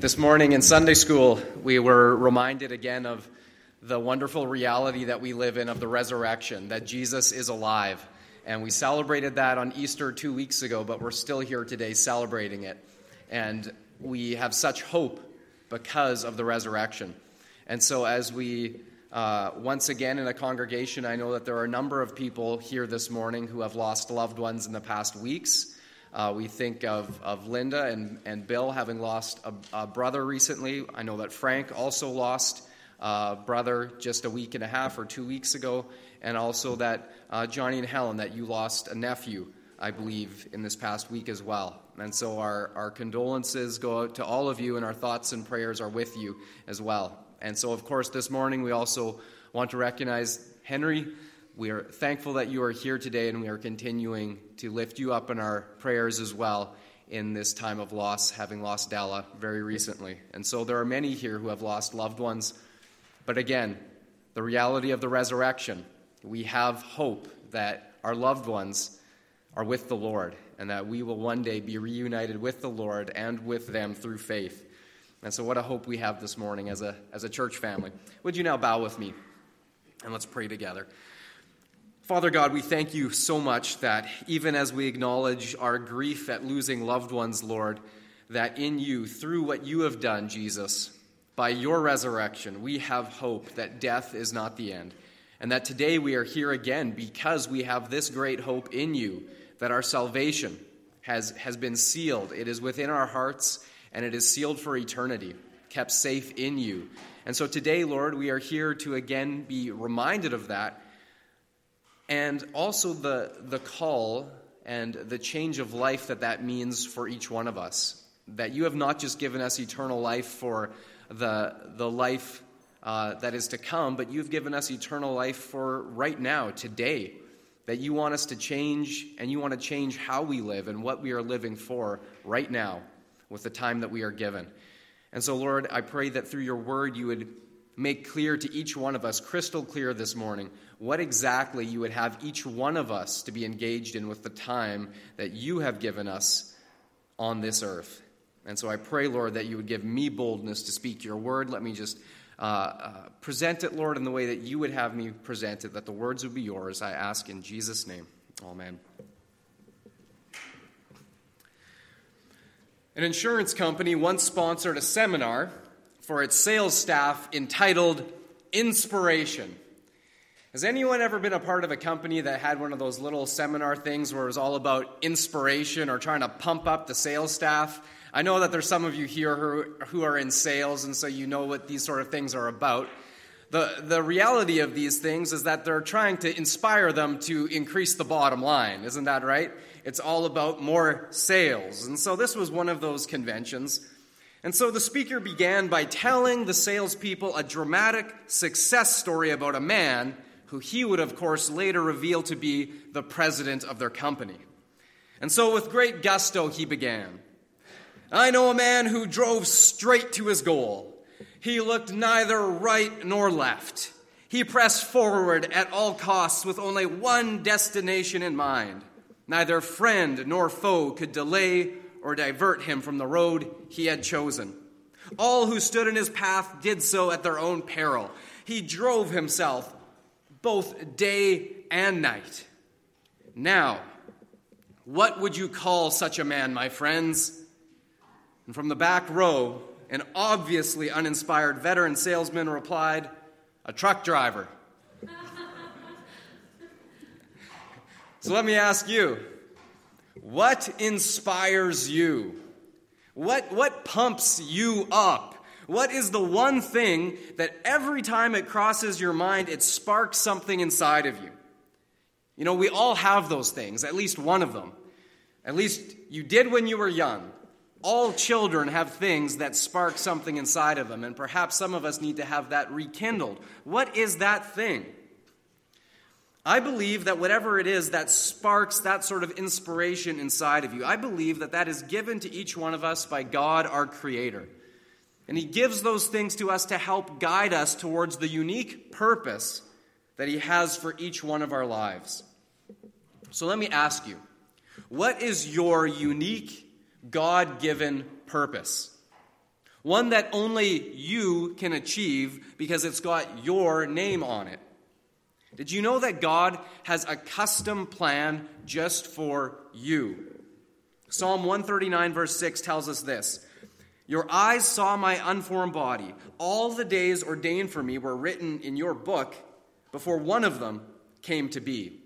This morning in Sunday school, we were reminded again of the wonderful reality that we live in of the resurrection, that Jesus is alive. And we celebrated that on Easter two weeks ago, but we're still here today celebrating it. And we have such hope because of the resurrection. And so, as we uh, once again in a congregation, I know that there are a number of people here this morning who have lost loved ones in the past weeks. Uh, we think of, of Linda and, and Bill having lost a, a brother recently. I know that Frank also lost a brother just a week and a half or two weeks ago. And also that uh, Johnny and Helen, that you lost a nephew, I believe, in this past week as well. And so our, our condolences go out to all of you, and our thoughts and prayers are with you as well. And so, of course, this morning we also want to recognize Henry. We are thankful that you are here today, and we are continuing to lift you up in our prayers as well in this time of loss, having lost Della very recently. And so there are many here who have lost loved ones. But again, the reality of the resurrection, we have hope that our loved ones are with the Lord and that we will one day be reunited with the Lord and with them through faith. And so, what a hope we have this morning as a, as a church family. Would you now bow with me and let's pray together? Father God, we thank you so much that even as we acknowledge our grief at losing loved ones, Lord, that in you, through what you have done, Jesus, by your resurrection, we have hope that death is not the end. And that today we are here again because we have this great hope in you, that our salvation has, has been sealed. It is within our hearts and it is sealed for eternity, kept safe in you. And so today, Lord, we are here to again be reminded of that and also the, the call and the change of life that that means for each one of us. That you have not just given us eternal life for the, the life uh, that is to come, but you've given us eternal life for right now, today. That you want us to change, and you want to change how we live and what we are living for right now with the time that we are given. And so, Lord, I pray that through your word you would make clear to each one of us, crystal clear this morning, what exactly you would have each one of us to be engaged in with the time that you have given us on this earth. And so I pray, Lord, that you would give me boldness to speak your word. Let me just uh, uh, present it, Lord, in the way that you would have me present it, that the words would be yours. I ask in Jesus' name. Amen. An insurance company once sponsored a seminar for its sales staff entitled Inspiration. Has anyone ever been a part of a company that had one of those little seminar things where it was all about inspiration or trying to pump up the sales staff? I know that there's some of you here who, who are in sales, and so you know what these sort of things are about. The, the reality of these things is that they're trying to inspire them to increase the bottom line. Isn't that right? It's all about more sales. And so this was one of those conventions. And so the speaker began by telling the salespeople a dramatic success story about a man who he would, of course, later reveal to be the president of their company. And so, with great gusto, he began I know a man who drove straight to his goal. He looked neither right nor left. He pressed forward at all costs with only one destination in mind. Neither friend nor foe could delay or divert him from the road he had chosen. All who stood in his path did so at their own peril. He drove himself both day and night. Now, what would you call such a man, my friends? And from the back row, an obviously uninspired veteran salesman replied, A truck driver. so let me ask you what inspires you? What, what pumps you up? What is the one thing that every time it crosses your mind, it sparks something inside of you? You know, we all have those things, at least one of them. At least you did when you were young. All children have things that spark something inside of them, and perhaps some of us need to have that rekindled. What is that thing? I believe that whatever it is that sparks that sort of inspiration inside of you, I believe that that is given to each one of us by God, our Creator. And He gives those things to us to help guide us towards the unique purpose that He has for each one of our lives. So let me ask you what is your unique, God given purpose? one that only you can achieve because it's got your name on it. Did you know that God has a custom plan just for you? Psalm 139, verse 6 tells us this Your eyes saw my unformed body. All the days ordained for me were written in your book before one of them came to be.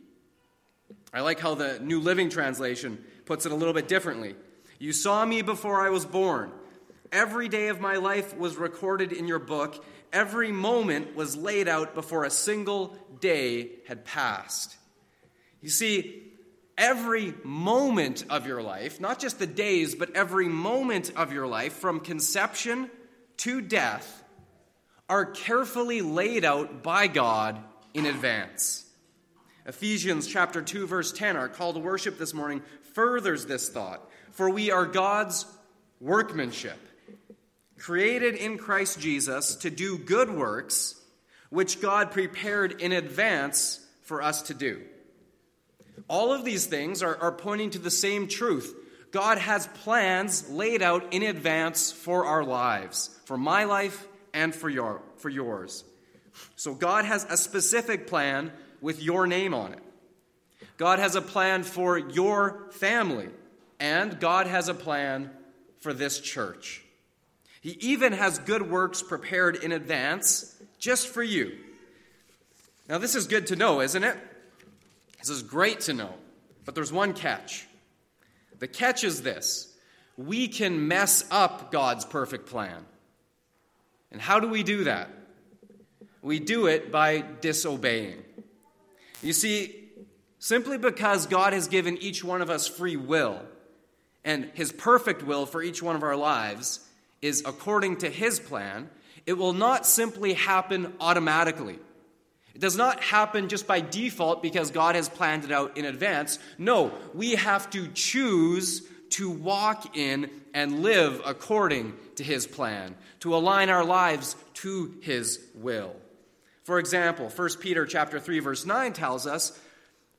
I like how the New Living Translation puts it a little bit differently. You saw me before I was born. Every day of my life was recorded in your book. Every moment was laid out before a single day had passed. You see, every moment of your life, not just the days, but every moment of your life, from conception to death, are carefully laid out by God in advance. Ephesians chapter 2 verse 10 our call to worship this morning furthers this thought for we are God's workmanship created in Christ Jesus to do good works which God prepared in advance for us to do. All of these things are, are pointing to the same truth. God has plans laid out in advance for our lives, for my life and for, your, for yours. So God has a specific plan with your name on it. God has a plan for your family, and God has a plan for this church. He even has good works prepared in advance just for you. Now, this is good to know, isn't it? This is great to know. But there's one catch. The catch is this we can mess up God's perfect plan. And how do we do that? We do it by disobeying. You see, simply because God has given each one of us free will, and his perfect will for each one of our lives is according to his plan, it will not simply happen automatically. It does not happen just by default because God has planned it out in advance. No, we have to choose to walk in and live according to his plan, to align our lives to his will. For example, 1 Peter chapter 3 verse 9 tells us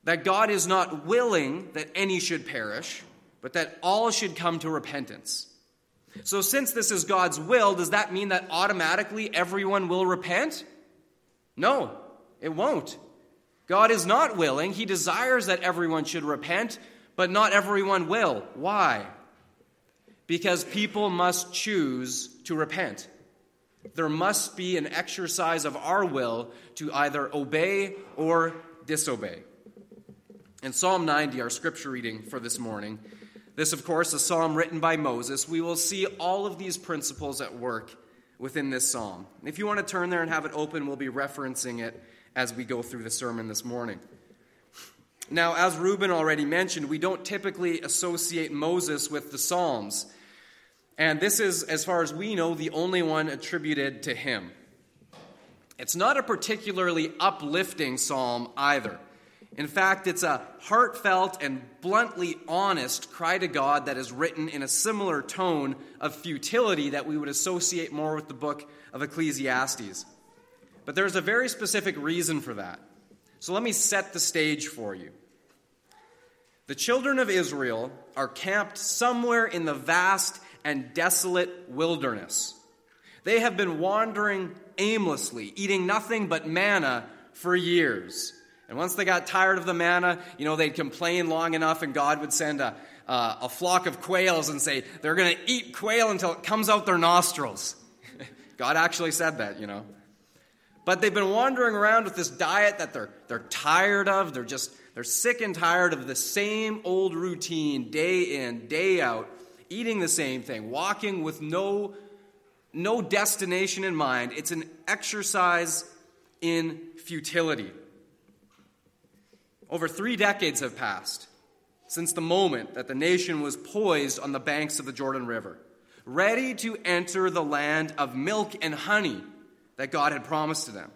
that God is not willing that any should perish, but that all should come to repentance. So, since this is God's will, does that mean that automatically everyone will repent? No, it won't. God is not willing. He desires that everyone should repent, but not everyone will. Why? Because people must choose to repent. There must be an exercise of our will to either obey or disobey. In Psalm 90, our scripture reading for this morning, this, of course, a psalm written by Moses. We will see all of these principles at work within this psalm. If you want to turn there and have it open, we'll be referencing it as we go through the sermon this morning. Now, as Reuben already mentioned, we don't typically associate Moses with the Psalms. And this is, as far as we know, the only one attributed to him. It's not a particularly uplifting psalm either. In fact, it's a heartfelt and bluntly honest cry to God that is written in a similar tone of futility that we would associate more with the book of Ecclesiastes. But there's a very specific reason for that. So let me set the stage for you. The children of Israel are camped somewhere in the vast and desolate wilderness. They have been wandering aimlessly, eating nothing but manna for years. And once they got tired of the manna, you know, they'd complain long enough, and God would send a, uh, a flock of quails and say, they're going to eat quail until it comes out their nostrils. God actually said that, you know. But they've been wandering around with this diet that they're, they're tired of. They're just, they're sick and tired of the same old routine, day in, day out, eating the same thing, walking with no, no destination in mind. It's an exercise in futility. Over three decades have passed since the moment that the nation was poised on the banks of the Jordan River, ready to enter the land of milk and honey that God had promised to them.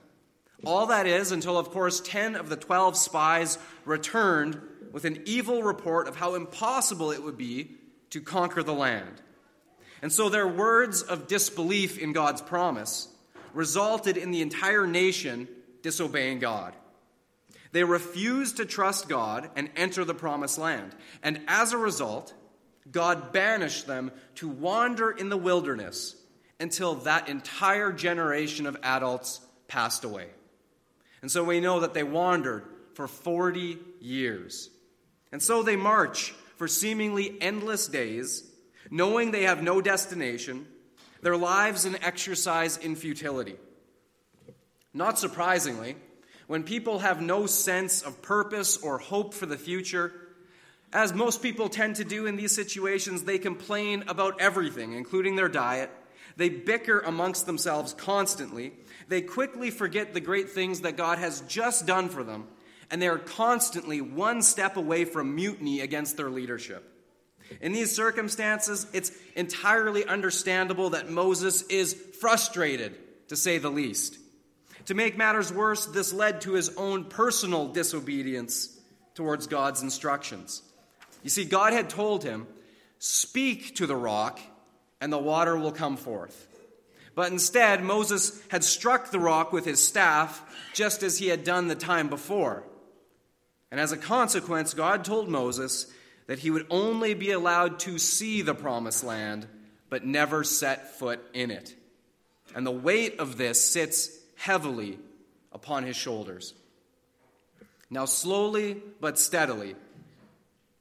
All that is until, of course, 10 of the 12 spies returned with an evil report of how impossible it would be to conquer the land. And so their words of disbelief in God's promise resulted in the entire nation disobeying God. They refused to trust God and enter the promised land. And as a result, God banished them to wander in the wilderness until that entire generation of adults passed away. And so we know that they wandered for 40 years. And so they march for seemingly endless days, knowing they have no destination, their lives an exercise in futility. Not surprisingly, when people have no sense of purpose or hope for the future, as most people tend to do in these situations, they complain about everything, including their diet. They bicker amongst themselves constantly. They quickly forget the great things that God has just done for them, and they are constantly one step away from mutiny against their leadership. In these circumstances, it's entirely understandable that Moses is frustrated, to say the least. To make matters worse, this led to his own personal disobedience towards God's instructions. You see, God had told him, Speak to the rock, and the water will come forth. But instead, Moses had struck the rock with his staff, just as he had done the time before. And as a consequence, God told Moses that he would only be allowed to see the promised land, but never set foot in it. And the weight of this sits heavily upon his shoulders. Now, slowly but steadily,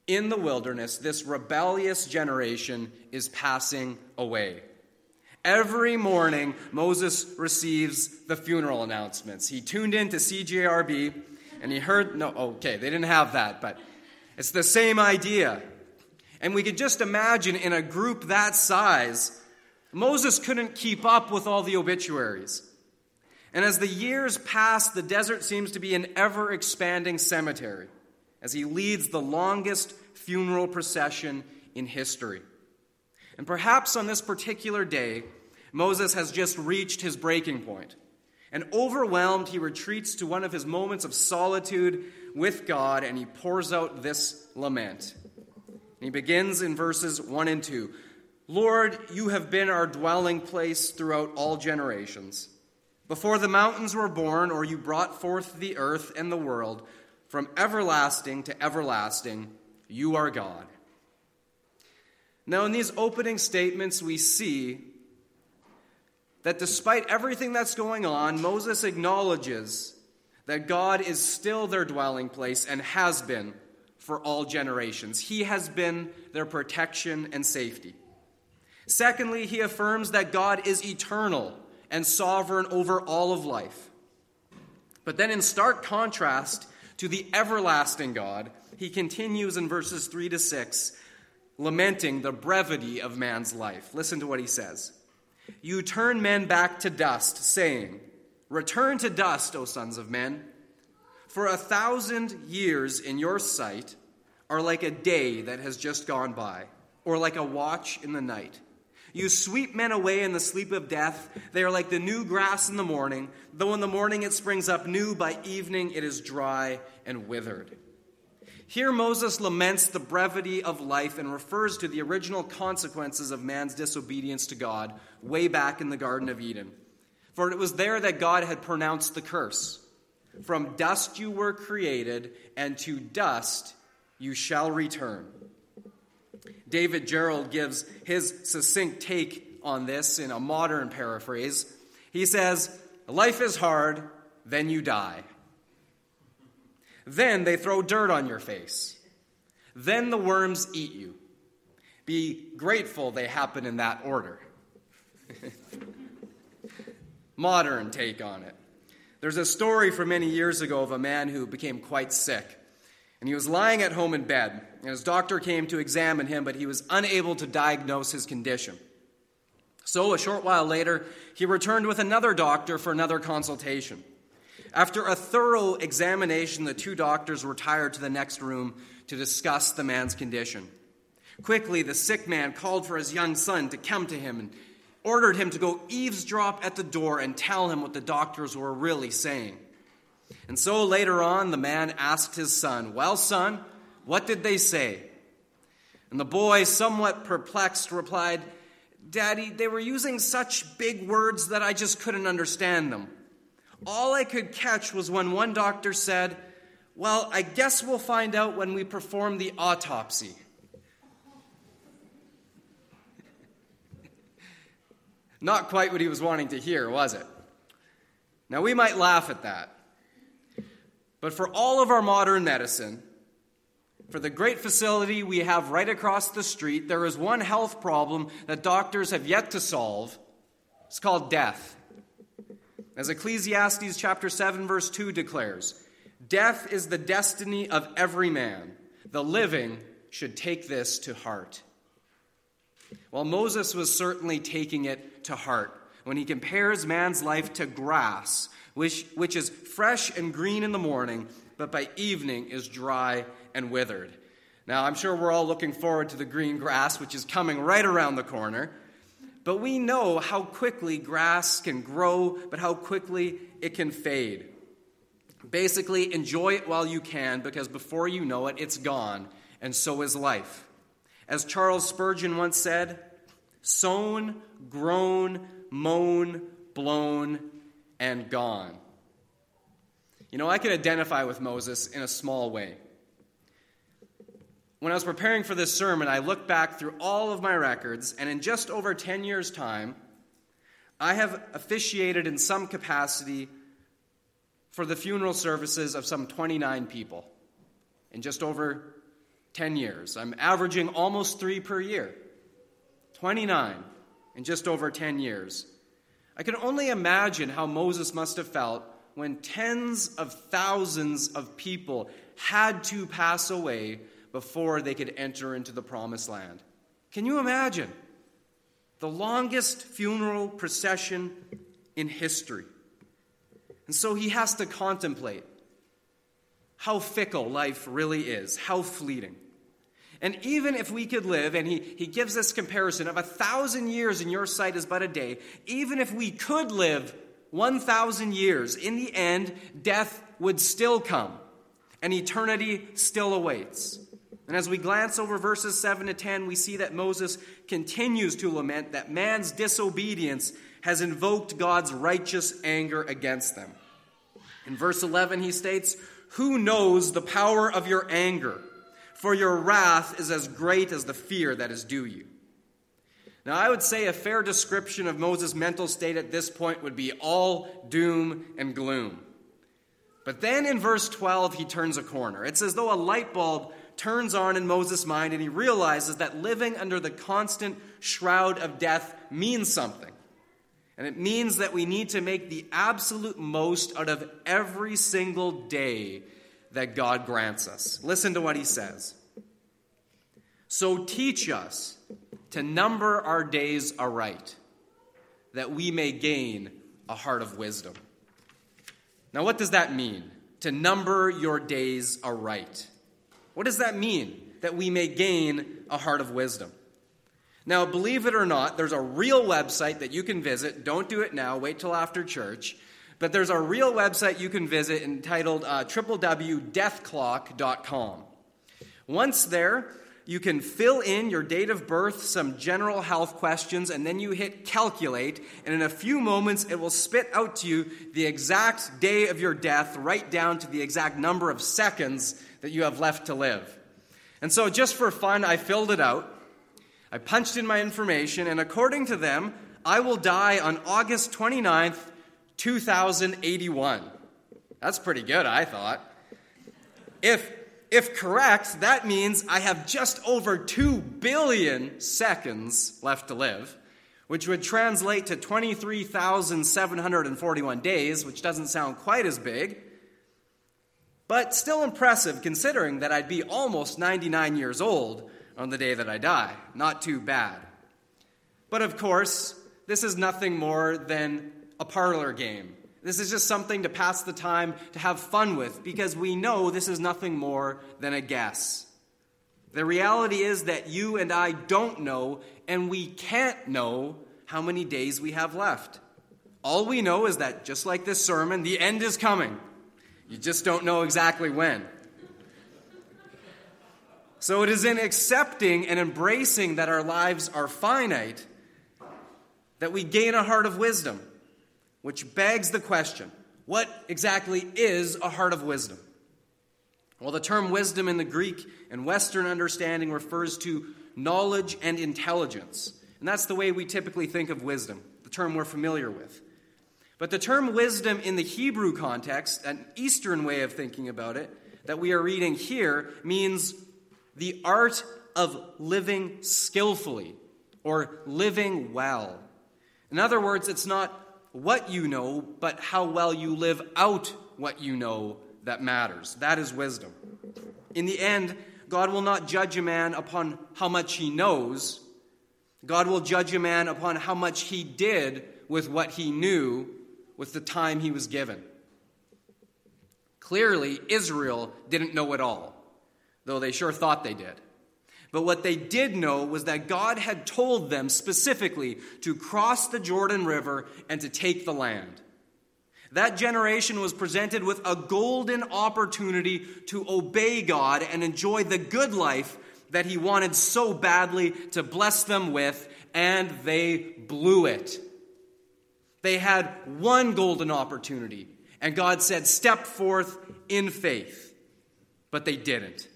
in the wilderness, this rebellious generation is passing away. Every morning, Moses receives the funeral announcements. He tuned in to CJRB and he heard, no, oh, okay, they didn't have that, but it's the same idea. And we could just imagine in a group that size, Moses couldn't keep up with all the obituaries. And as the years pass, the desert seems to be an ever expanding cemetery as he leads the longest funeral procession in history. And perhaps on this particular day, Moses has just reached his breaking point. And overwhelmed, he retreats to one of his moments of solitude with God and he pours out this lament. He begins in verses 1 and 2 Lord, you have been our dwelling place throughout all generations. Before the mountains were born, or you brought forth the earth and the world, from everlasting to everlasting, you are God. Now, in these opening statements, we see that despite everything that's going on, Moses acknowledges that God is still their dwelling place and has been for all generations. He has been their protection and safety. Secondly, he affirms that God is eternal and sovereign over all of life. But then, in stark contrast to the everlasting God, he continues in verses 3 to 6, lamenting the brevity of man's life. Listen to what he says You turn men back to dust, saying, Return to dust, O sons of men. For a thousand years in your sight are like a day that has just gone by, or like a watch in the night. You sweep men away in the sleep of death. They are like the new grass in the morning. Though in the morning it springs up new, by evening it is dry and withered. Here Moses laments the brevity of life and refers to the original consequences of man's disobedience to God way back in the Garden of Eden. For it was there that God had pronounced the curse From dust you were created, and to dust you shall return. David Gerald gives his succinct take on this in a modern paraphrase. He says, Life is hard, then you die. Then they throw dirt on your face. Then the worms eat you. Be grateful they happen in that order. modern take on it. There's a story from many years ago of a man who became quite sick. And he was lying at home in bed, and his doctor came to examine him, but he was unable to diagnose his condition. So, a short while later, he returned with another doctor for another consultation. After a thorough examination, the two doctors retired to the next room to discuss the man's condition. Quickly, the sick man called for his young son to come to him and ordered him to go eavesdrop at the door and tell him what the doctors were really saying. And so later on, the man asked his son, Well, son, what did they say? And the boy, somewhat perplexed, replied, Daddy, they were using such big words that I just couldn't understand them. All I could catch was when one doctor said, Well, I guess we'll find out when we perform the autopsy. Not quite what he was wanting to hear, was it? Now, we might laugh at that. But for all of our modern medicine, for the great facility we have right across the street, there is one health problem that doctors have yet to solve. It's called death. As Ecclesiastes chapter 7 verse 2 declares, death is the destiny of every man. The living should take this to heart. Well, Moses was certainly taking it to heart when he compares man's life to grass, which, which is fresh and green in the morning, but by evening is dry and withered. Now, I'm sure we're all looking forward to the green grass, which is coming right around the corner. But we know how quickly grass can grow, but how quickly it can fade. Basically, enjoy it while you can, because before you know it, it's gone, and so is life. As Charles Spurgeon once said, sown, grown, mown, blown, and gone. You know, I can identify with Moses in a small way. When I was preparing for this sermon, I looked back through all of my records, and in just over 10 years' time, I have officiated in some capacity for the funeral services of some 29 people in just over 10 years. I'm averaging almost three per year. 29 in just over 10 years. I can only imagine how Moses must have felt when tens of thousands of people had to pass away before they could enter into the promised land. Can you imagine? The longest funeral procession in history. And so he has to contemplate how fickle life really is, how fleeting. And even if we could live, and he, he gives this comparison of a thousand years in your sight is but a day, even if we could live 1,000 years, in the end, death would still come, and eternity still awaits. And as we glance over verses 7 to 10, we see that Moses continues to lament that man's disobedience has invoked God's righteous anger against them. In verse 11, he states, Who knows the power of your anger? For your wrath is as great as the fear that is due you. Now, I would say a fair description of Moses' mental state at this point would be all doom and gloom. But then in verse 12, he turns a corner. It's as though a light bulb turns on in Moses' mind and he realizes that living under the constant shroud of death means something. And it means that we need to make the absolute most out of every single day that God grants us. Listen to what he says. So teach us to number our days aright, that we may gain a heart of wisdom. Now, what does that mean? To number your days aright. What does that mean? That we may gain a heart of wisdom. Now, believe it or not, there's a real website that you can visit. Don't do it now, wait till after church. But there's a real website you can visit entitled uh, www.deathclock.com. Once there, you can fill in your date of birth, some general health questions, and then you hit calculate, and in a few moments it will spit out to you the exact day of your death, right down to the exact number of seconds that you have left to live. And so, just for fun, I filled it out. I punched in my information, and according to them, I will die on August 29th, 2081. That's pretty good, I thought. If, if correct, that means I have just over 2 billion seconds left to live, which would translate to 23,741 days, which doesn't sound quite as big. But still impressive considering that I'd be almost 99 years old on the day that I die. Not too bad. But of course, this is nothing more than a parlor game. This is just something to pass the time, to have fun with, because we know this is nothing more than a guess. The reality is that you and I don't know, and we can't know how many days we have left. All we know is that, just like this sermon, the end is coming. You just don't know exactly when. So it is in accepting and embracing that our lives are finite that we gain a heart of wisdom, which begs the question what exactly is a heart of wisdom? Well, the term wisdom in the Greek and Western understanding refers to knowledge and intelligence. And that's the way we typically think of wisdom. the term we're familiar with. But the term wisdom in the Hebrew context, an Eastern way of thinking about it, that we are reading here, means the art of living skillfully or living well. In other words, it's not what you know, but how well you live out what you know that matters. That is wisdom. In the end, God will not judge a man upon how much he knows. God will judge a man upon how much he did with what he knew with the time he was given. Clearly, Israel didn't know it all, though they sure thought they did. But what they did know was that God had told them specifically to cross the Jordan River and to take the land. That generation was presented with a golden opportunity to obey God and enjoy the good life that He wanted so badly to bless them with, and they blew it. They had one golden opportunity, and God said, Step forth in faith. But they didn't.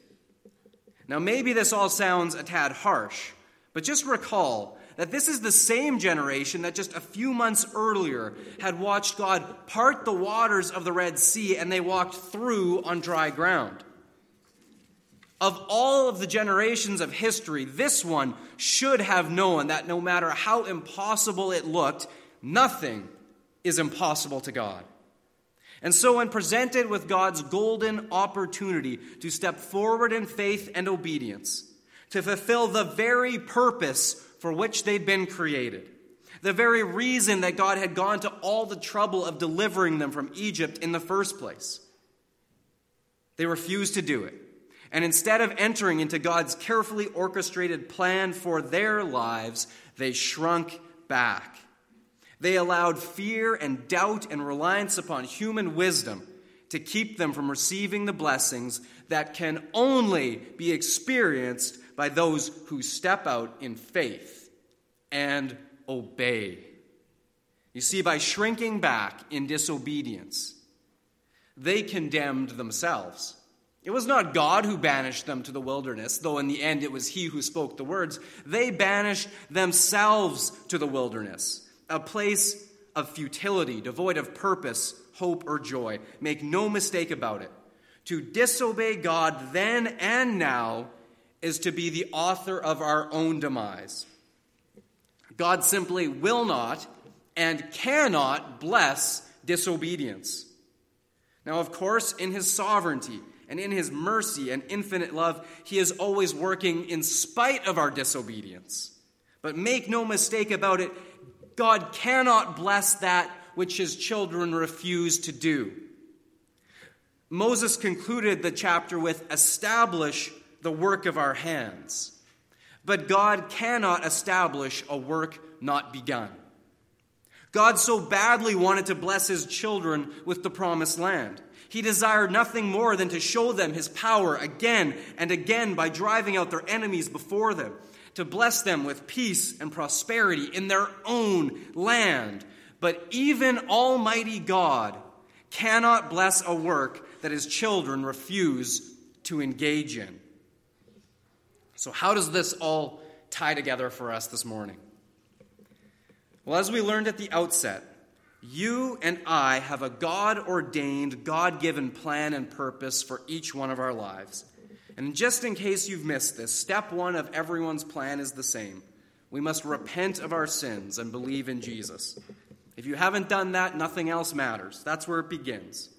Now, maybe this all sounds a tad harsh, but just recall that this is the same generation that just a few months earlier had watched God part the waters of the Red Sea and they walked through on dry ground. Of all of the generations of history, this one should have known that no matter how impossible it looked, nothing is impossible to God. And so, when presented with God's golden opportunity to step forward in faith and obedience, to fulfill the very purpose for which they'd been created, the very reason that God had gone to all the trouble of delivering them from Egypt in the first place, they refused to do it. And instead of entering into God's carefully orchestrated plan for their lives, they shrunk back they allowed fear and doubt and reliance upon human wisdom to keep them from receiving the blessings that can only be experienced by those who step out in faith and obey. You see, by shrinking back in disobedience, they condemned themselves. It was not God who banished them to the wilderness, though in the end it was He who spoke the words. They banished themselves to the wilderness a place of futility, devoid of purpose, hope, or joy. Make no mistake about it. To disobey God then and now is to be the author of our own demise. God simply will not and cannot bless disobedience. Now, of course, in his sovereignty and in his mercy and infinite love, he is always working in spite of our disobedience. But make no mistake about it, God cannot bless that which his children refuse to do. Moses concluded the chapter with establish the work of our hands. But God cannot establish a work not begun. God so badly wanted to bless his children with the promised land. He desired nothing more than to show them his power again and again by driving out their enemies before them to bless them with peace and prosperity in their own land. But even Almighty God cannot bless a work that his children refuse to engage in. So, how does this all tie together for us this morning? Well, as we learned at the outset, you and I have a God ordained, God given plan and purpose for each one of our lives. And just in case you've missed this, step one of everyone's plan is the same. We must repent of our sins and believe in Jesus. If you haven't done that, nothing else matters. That's where it begins.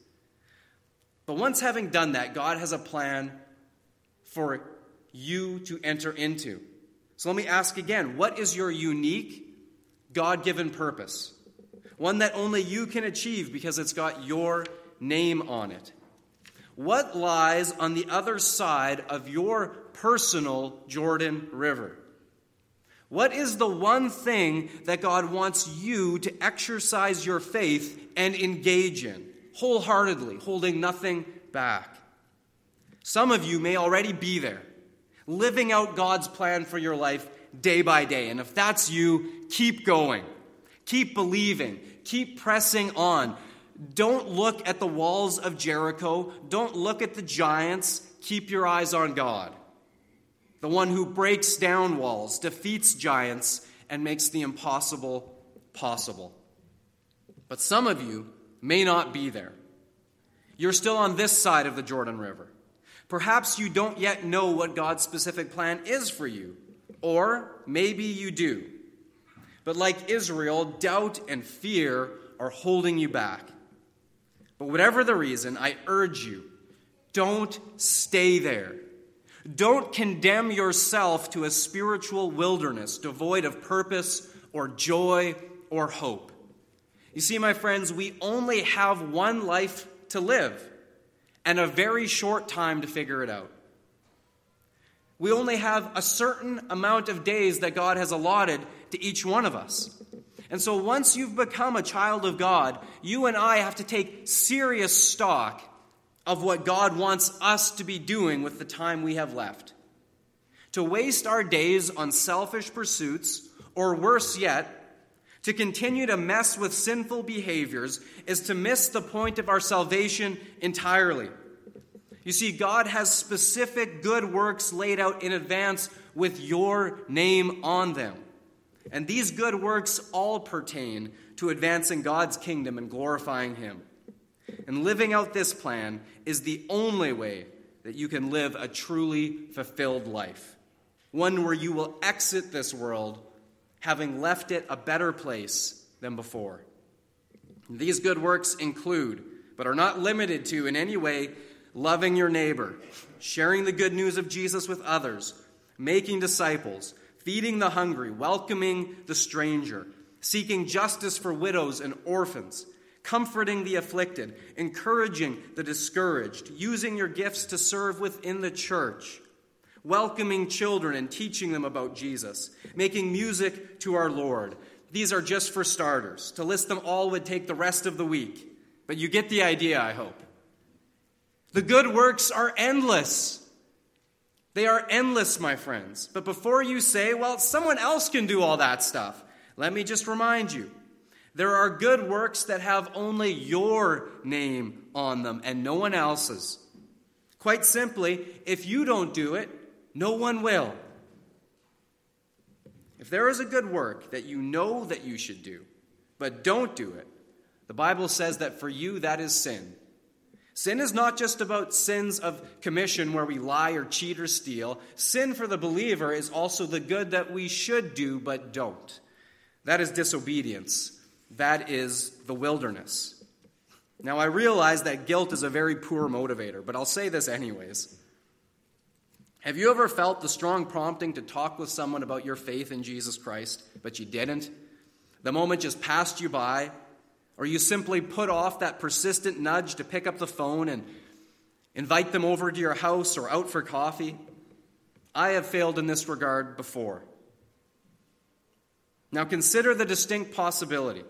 But once having done that, God has a plan for you to enter into. So let me ask again what is your unique, God given purpose? One that only you can achieve because it's got your name on it. What lies on the other side of your personal Jordan River? What is the one thing that God wants you to exercise your faith and engage in, wholeheartedly, holding nothing back? Some of you may already be there, living out God's plan for your life day by day. And if that's you, keep going, keep believing, keep pressing on. Don't look at the walls of Jericho. Don't look at the giants. Keep your eyes on God, the one who breaks down walls, defeats giants, and makes the impossible possible. But some of you may not be there. You're still on this side of the Jordan River. Perhaps you don't yet know what God's specific plan is for you, or maybe you do. But like Israel, doubt and fear are holding you back. But whatever the reason, I urge you don't stay there. Don't condemn yourself to a spiritual wilderness devoid of purpose or joy or hope. You see, my friends, we only have one life to live and a very short time to figure it out. We only have a certain amount of days that God has allotted to each one of us. And so once you've become a child of God, you and I have to take serious stock of what God wants us to be doing with the time we have left. To waste our days on selfish pursuits, or worse yet, to continue to mess with sinful behaviors, is to miss the point of our salvation entirely. You see, God has specific good works laid out in advance with your name on them. And these good works all pertain to advancing God's kingdom and glorifying Him. And living out this plan is the only way that you can live a truly fulfilled life. One where you will exit this world having left it a better place than before. These good works include, but are not limited to in any way, loving your neighbor, sharing the good news of Jesus with others, making disciples, feeding the hungry, welcoming the stranger, seeking justice for widows and orphans comforting the afflicted, encouraging the discouraged, using your gifts to serve within the church, welcoming children and teaching them about Jesus, making music to our Lord. These are just for starters. To list them all would take the rest of the week, but you get the idea, I hope. The good works are endless. They are endless, my friends. But before you say, well, someone else can do all that stuff, let me just remind you there are good works that have only your name on them and no one else's. Quite simply, if you don't do it, no one will. If there is a good work that you know that you should do, but don't do it, the Bible says that for you that is sin. Sin is not just about sins of commission where we lie or cheat or steal. Sin for the believer is also the good that we should do but don't. That is disobedience. That is the wilderness. Now, I realize that guilt is a very poor motivator, but I'll say this anyways. Have you ever felt the strong prompting to talk with someone about your faith in Jesus Christ, but you didn't? The moment just passed you by, or you simply put off that persistent nudge to pick up the phone and invite them over to your house or out for coffee? I have failed in this regard before. Now consider the distinct possibility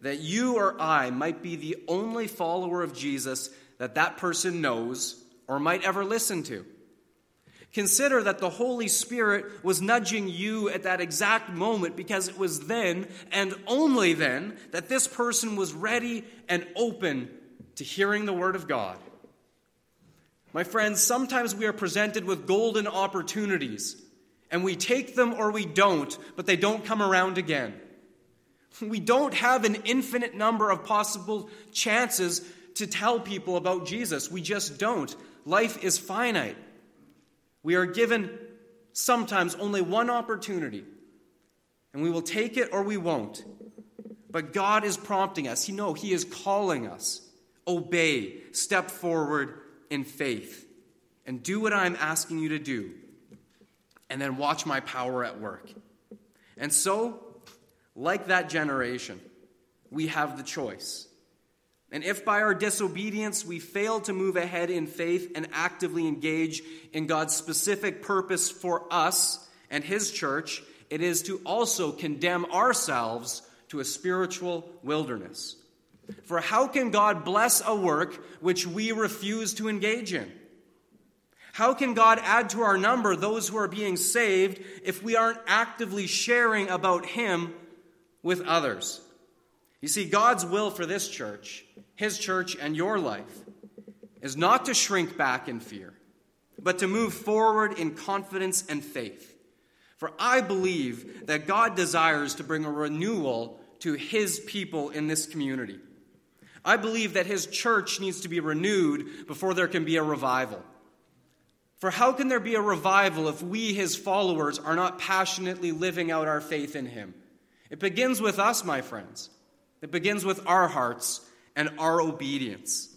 that you or I might be the only follower of Jesus that that person knows or might ever listen to. Consider that the Holy Spirit was nudging you at that exact moment because it was then and only then that this person was ready and open to hearing the Word of God. My friends, sometimes we are presented with golden opportunities and we take them or we don't, but they don't come around again. We don't have an infinite number of possible chances to tell people about Jesus. We just don't. Life is finite. We are given sometimes only one opportunity, and we will take it or we won't. But God is prompting us. He know He is calling us. Obey, step forward in faith, and do what I'm asking you to do. And then watch my power at work. And so like that generation, we have the choice. And if by our disobedience we fail to move ahead in faith and actively engage in God's specific purpose for us and His church, it is to also condemn ourselves to a spiritual wilderness. For how can God bless a work which we refuse to engage in? How can God add to our number those who are being saved if we aren't actively sharing about Him with others. You see, God's will for this church, His church, and your life is not to shrink back in fear, but to move forward in confidence and faith. For I believe that God desires to bring a renewal to his people in this community. I believe that his church needs to be renewed before there can be a revival. For how can there be a revival if we, his followers, are not passionately living out our faith in him? It begins with us, my friends. It begins with our hearts and our obedience.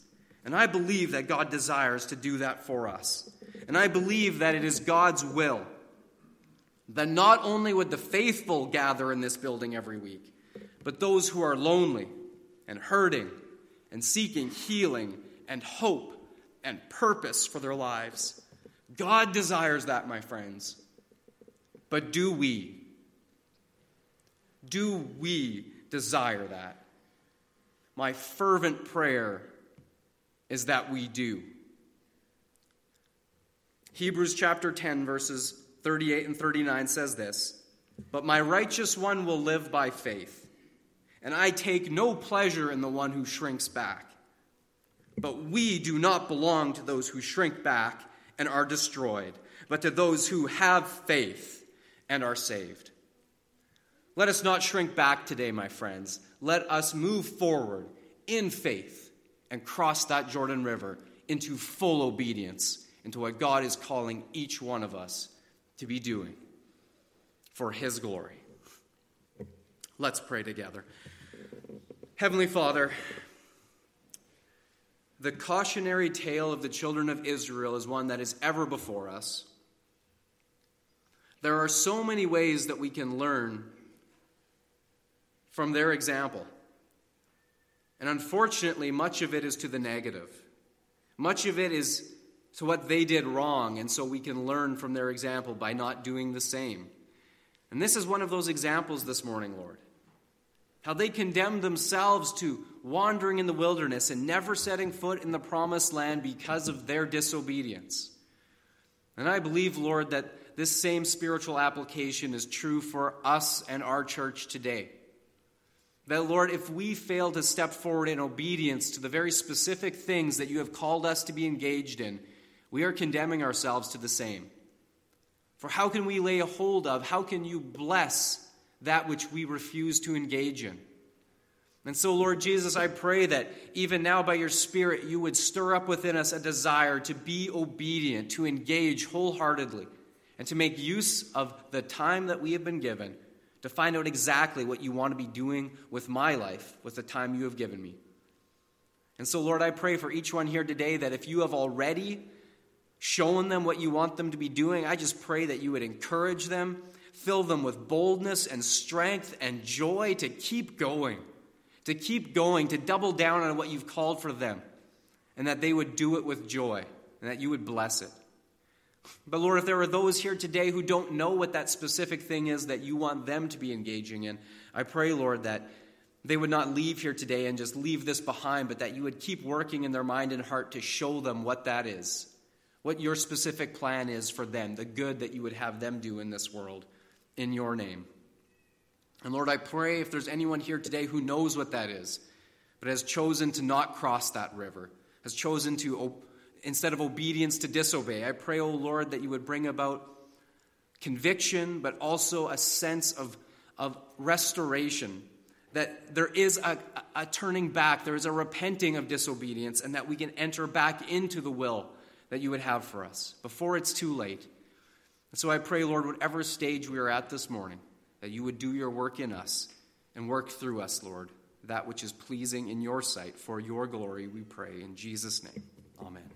And I believe that God desires to do that for us. And I believe that it is God's will that not only would the faithful gather in this building every week, but those who are lonely and hurting and seeking healing and hope and purpose for their lives. God desires that, my friends. But do we? Do we desire that? My fervent prayer is that we do. Hebrews chapter 10, verses 38 and 39 says this But my righteous one will live by faith, and I take no pleasure in the one who shrinks back. But we do not belong to those who shrink back and are destroyed, but to those who have faith and are saved. Let us not shrink back today, my friends. Let us move forward in faith and cross that Jordan River into full obedience into what God is calling each one of us to be doing for His glory. Let's pray together. Heavenly Father, the cautionary tale of the children of Israel is one that is ever before us. There are so many ways that we can learn from their example. And unfortunately, much of it is to the negative. Much of it is to what they did wrong, and so we can learn from their example by not doing the same. And this is one of those examples this morning, Lord. How they condemned themselves to wandering in the wilderness and never setting foot in the promised land because of their disobedience. And I believe, Lord, that this same spiritual application is true for us and our church today. That, Lord, if we fail to step forward in obedience to the very specific things that you have called us to be engaged in, we are condemning ourselves to the same. For how can we lay a hold of, how can you bless that which we refuse to engage in? And so, Lord Jesus, I pray that even now by your Spirit, you would stir up within us a desire to be obedient, to engage wholeheartedly, and to make use of the time that we have been given to find out exactly what you want to be doing with my life, with the time you have given me. And so, Lord, I pray for each one here today that if you have already shown them what you want them to be doing, I just pray that you would encourage them, fill them with boldness and strength and joy to keep going, to keep going, to double down on what you've called for them, and that they would do it with joy, and that you would bless it. But Lord, if there are those here today who don't know what that specific thing is that you want them to be engaging in, I pray, Lord, that they would not leave here today and just leave this behind, but that you would keep working in their mind and heart to show them what that is, what your specific plan is for them, the good that you would have them do in this world, in your name. And Lord, I pray if there's anyone here today who knows what that is, but has chosen to not cross that river, has chosen to instead of obedience to disobey. I pray, O oh Lord, that you would bring about conviction, but also a sense of, of restoration. That there is a, a turning back, there is a repenting of disobedience, and that we can enter back into the will that you would have for us before it's too late. And so I pray, Lord, whatever stage we are at this morning, that you would do your work in us and work through us, Lord, that which is pleasing in your sight. For your glory, we pray. In Jesus' name, amen.